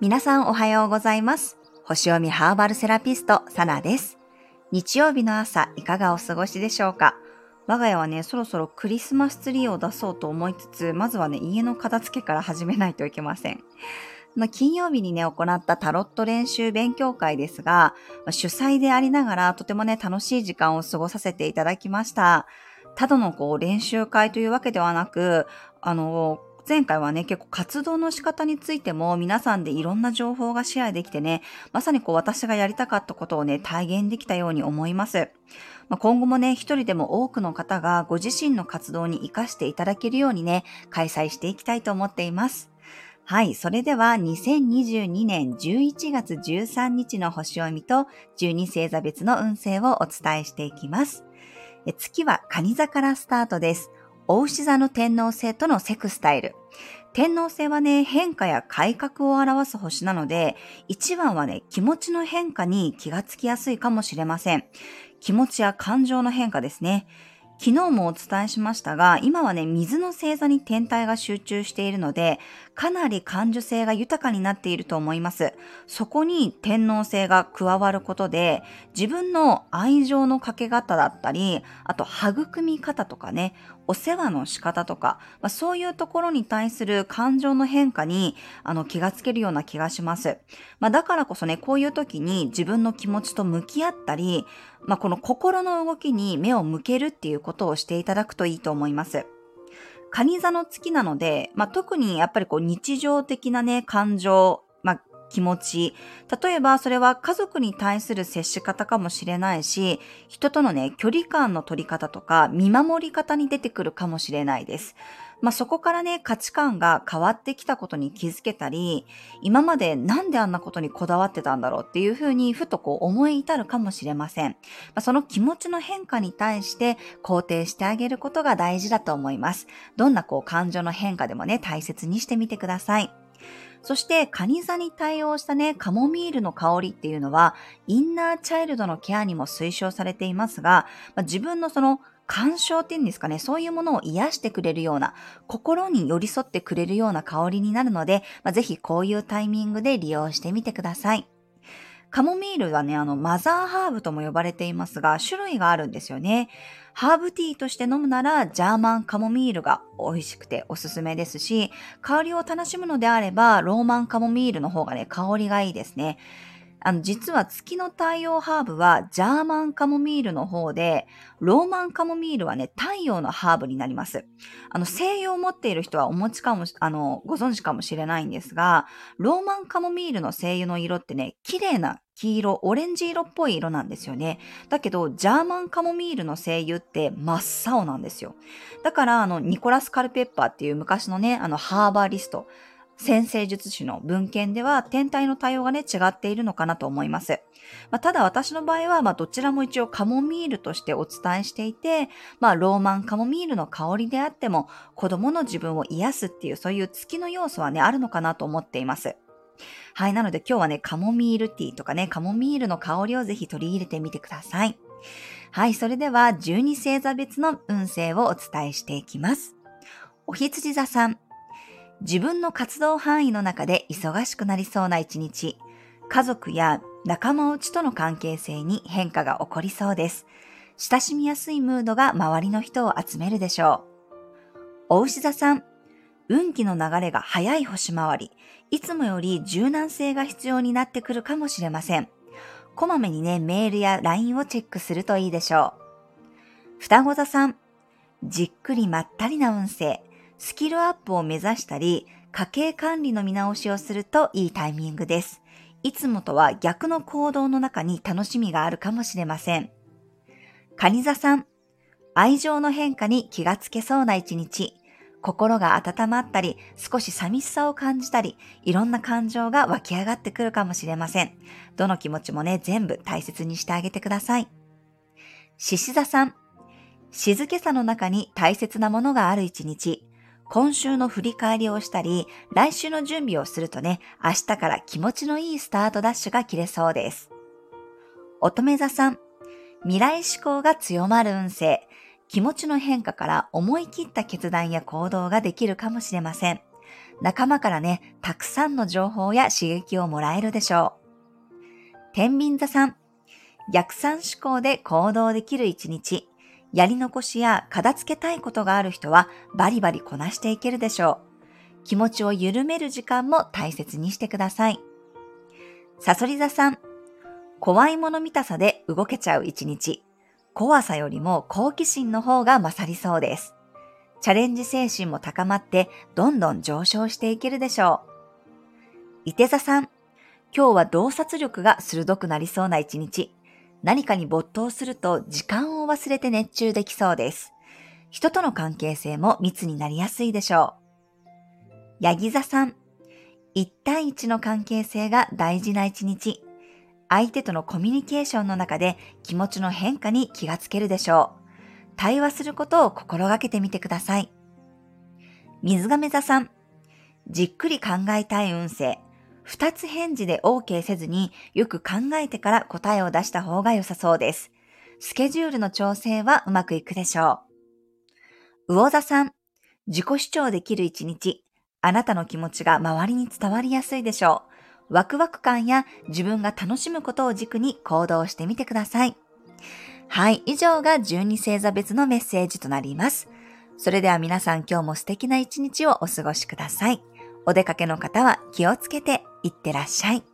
皆さんおはようございます。星読みハーバルセラピスト、サナです。日曜日の朝、いかがお過ごしでしょうか？我が家はね、そろそろクリスマスツリーを出そうと思いつつ、まずはね、家の片付けから始めないといけません。ま、金曜日にね、行ったタロット練習勉強会ですが、ま主催でありながらとてもね、楽しい時間を過ごさせていただきました。ただのこう練習会というわけではなく、あの、前回はね、結構活動の仕方についても皆さんでいろんな情報がシェアできてね、まさにこう私がやりたかったことをね、体現できたように思います。まあ、今後もね、一人でも多くの方がご自身の活動に活かしていただけるようにね、開催していきたいと思っています。はい。それでは、2022年11月13日の星読みと12星座別の運勢をお伝えしていきます。え月は蟹座からスタートです。お牛座の天皇星とのセクスタイル。天皇星はね、変化や改革を表す星なので、一番はね、気持ちの変化に気がつきやすいかもしれません。気持ちや感情の変化ですね。昨日もお伝えしましたが、今はね、水の星座に天体が集中しているので、かなり感受性が豊かになっていると思います。そこに天皇星が加わることで、自分の愛情のかけ方だったり、あと育み方とかね、お世話の仕方とか、まあ、そういうところに対する感情の変化にあの気がつけるような気がします。まあ、だからこそね、こういう時に自分の気持ちと向き合ったり、まあ、この心の動きに目を向けるっていうことをしていただくといいと思います。蟹座の月なので、まあ、特にやっぱりこう日常的なね、感情、まあ、気持ち。例えばそれは家族に対する接し方かもしれないし、人とのね、距離感の取り方とか見守り方に出てくるかもしれないです。まあ、そこからね、価値観が変わってきたことに気づけたり、今までなんであんなことにこだわってたんだろうっていうふうにふとこう思い至るかもしれません。まあ、その気持ちの変化に対して肯定してあげることが大事だと思います。どんなこう感情の変化でもね、大切にしてみてください。そして、カニ座に対応したね、カモミールの香りっていうのは、インナーチャイルドのケアにも推奨されていますが、まあ、自分のその干渉っていうんですかね、そういうものを癒してくれるような、心に寄り添ってくれるような香りになるので、まあ、ぜひこういうタイミングで利用してみてください。カモミールはね、あの、マザーハーブとも呼ばれていますが、種類があるんですよね。ハーブティーとして飲むなら、ジャーマンカモミールが美味しくておすすめですし、香りを楽しむのであれば、ローマンカモミールの方がね、香りがいいですね。あの、実は月の太陽ハーブはジャーマンカモミールの方で、ローマンカモミールはね、太陽のハーブになります。あの、西洋を持っている人はお持ちかもし、あの、ご存知かもしれないんですが、ローマンカモミールの精油の色ってね、綺麗な黄色、オレンジ色っぽい色なんですよね。だけど、ジャーマンカモミールの精油って真っ青なんですよ。だから、あの、ニコラス・カルペッパーっていう昔のね、あの、ハーバーリスト、先生術師の文献では天体の対応がね違っているのかなと思います。まあ、ただ私の場合は、まあ、どちらも一応カモミールとしてお伝えしていて、まあ、ローマンカモミールの香りであっても子供の自分を癒すっていうそういう月の要素はねあるのかなと思っています。はい。なので今日はね、カモミールティーとかね、カモミールの香りをぜひ取り入れてみてください。はい。それでは、12星座別の運勢をお伝えしていきます。お羊座さん。自分の活動範囲の中で忙しくなりそうな一日。家族や仲間内との関係性に変化が起こりそうです。親しみやすいムードが周りの人を集めるでしょう。お牛座さん。運気の流れが早い星回り。いつもより柔軟性が必要になってくるかもしれません。こまめにね、メールや LINE をチェックするといいでしょう。双子座さん。じっくりまったりな運勢。スキルアップを目指したり、家計管理の見直しをするといいタイミングです。いつもとは逆の行動の中に楽しみがあるかもしれません。蟹座さん。愛情の変化に気がつけそうな一日。心が温まったり、少し寂しさを感じたり、いろんな感情が湧き上がってくるかもしれません。どの気持ちもね、全部大切にしてあげてください。獅子座さん。静けさの中に大切なものがある一日。今週の振り返りをしたり、来週の準備をするとね、明日から気持ちのいいスタートダッシュが切れそうです。乙女座さん。未来志向が強まる運勢。気持ちの変化から思い切った決断や行動ができるかもしれません。仲間からね、たくさんの情報や刺激をもらえるでしょう。天秤座さん。逆算思考で行動できる一日。やり残しや片付けたいことがある人はバリバリこなしていけるでしょう。気持ちを緩める時間も大切にしてください。サソリ座さん。怖いもの見たさで動けちゃう一日。怖さよりも好奇心の方が勝りそうです。チャレンジ精神も高まってどんどん上昇していけるでしょう。伊手座さん。今日は洞察力が鋭くなりそうな一日。何かに没頭すると時間を忘れて熱中できそうです。人との関係性も密になりやすいでしょう。ヤギ座さん。一対一の関係性が大事な一日。相手とのコミュニケーションの中で気持ちの変化に気がつけるでしょう。対話することを心がけてみてください。水亀座さん。じっくり考えたい運勢。二つ返事で OK せずによく考えてから答えを出した方が良さそうです。スケジュールの調整はうまくいくでしょう。魚座さん。自己主張できる一日。あなたの気持ちが周りに伝わりやすいでしょう。ワクワク感や自分が楽しむことを軸に行動してみてください。はい、以上が12星座別のメッセージとなります。それでは皆さん今日も素敵な一日をお過ごしください。お出かけの方は気をつけていってらっしゃい。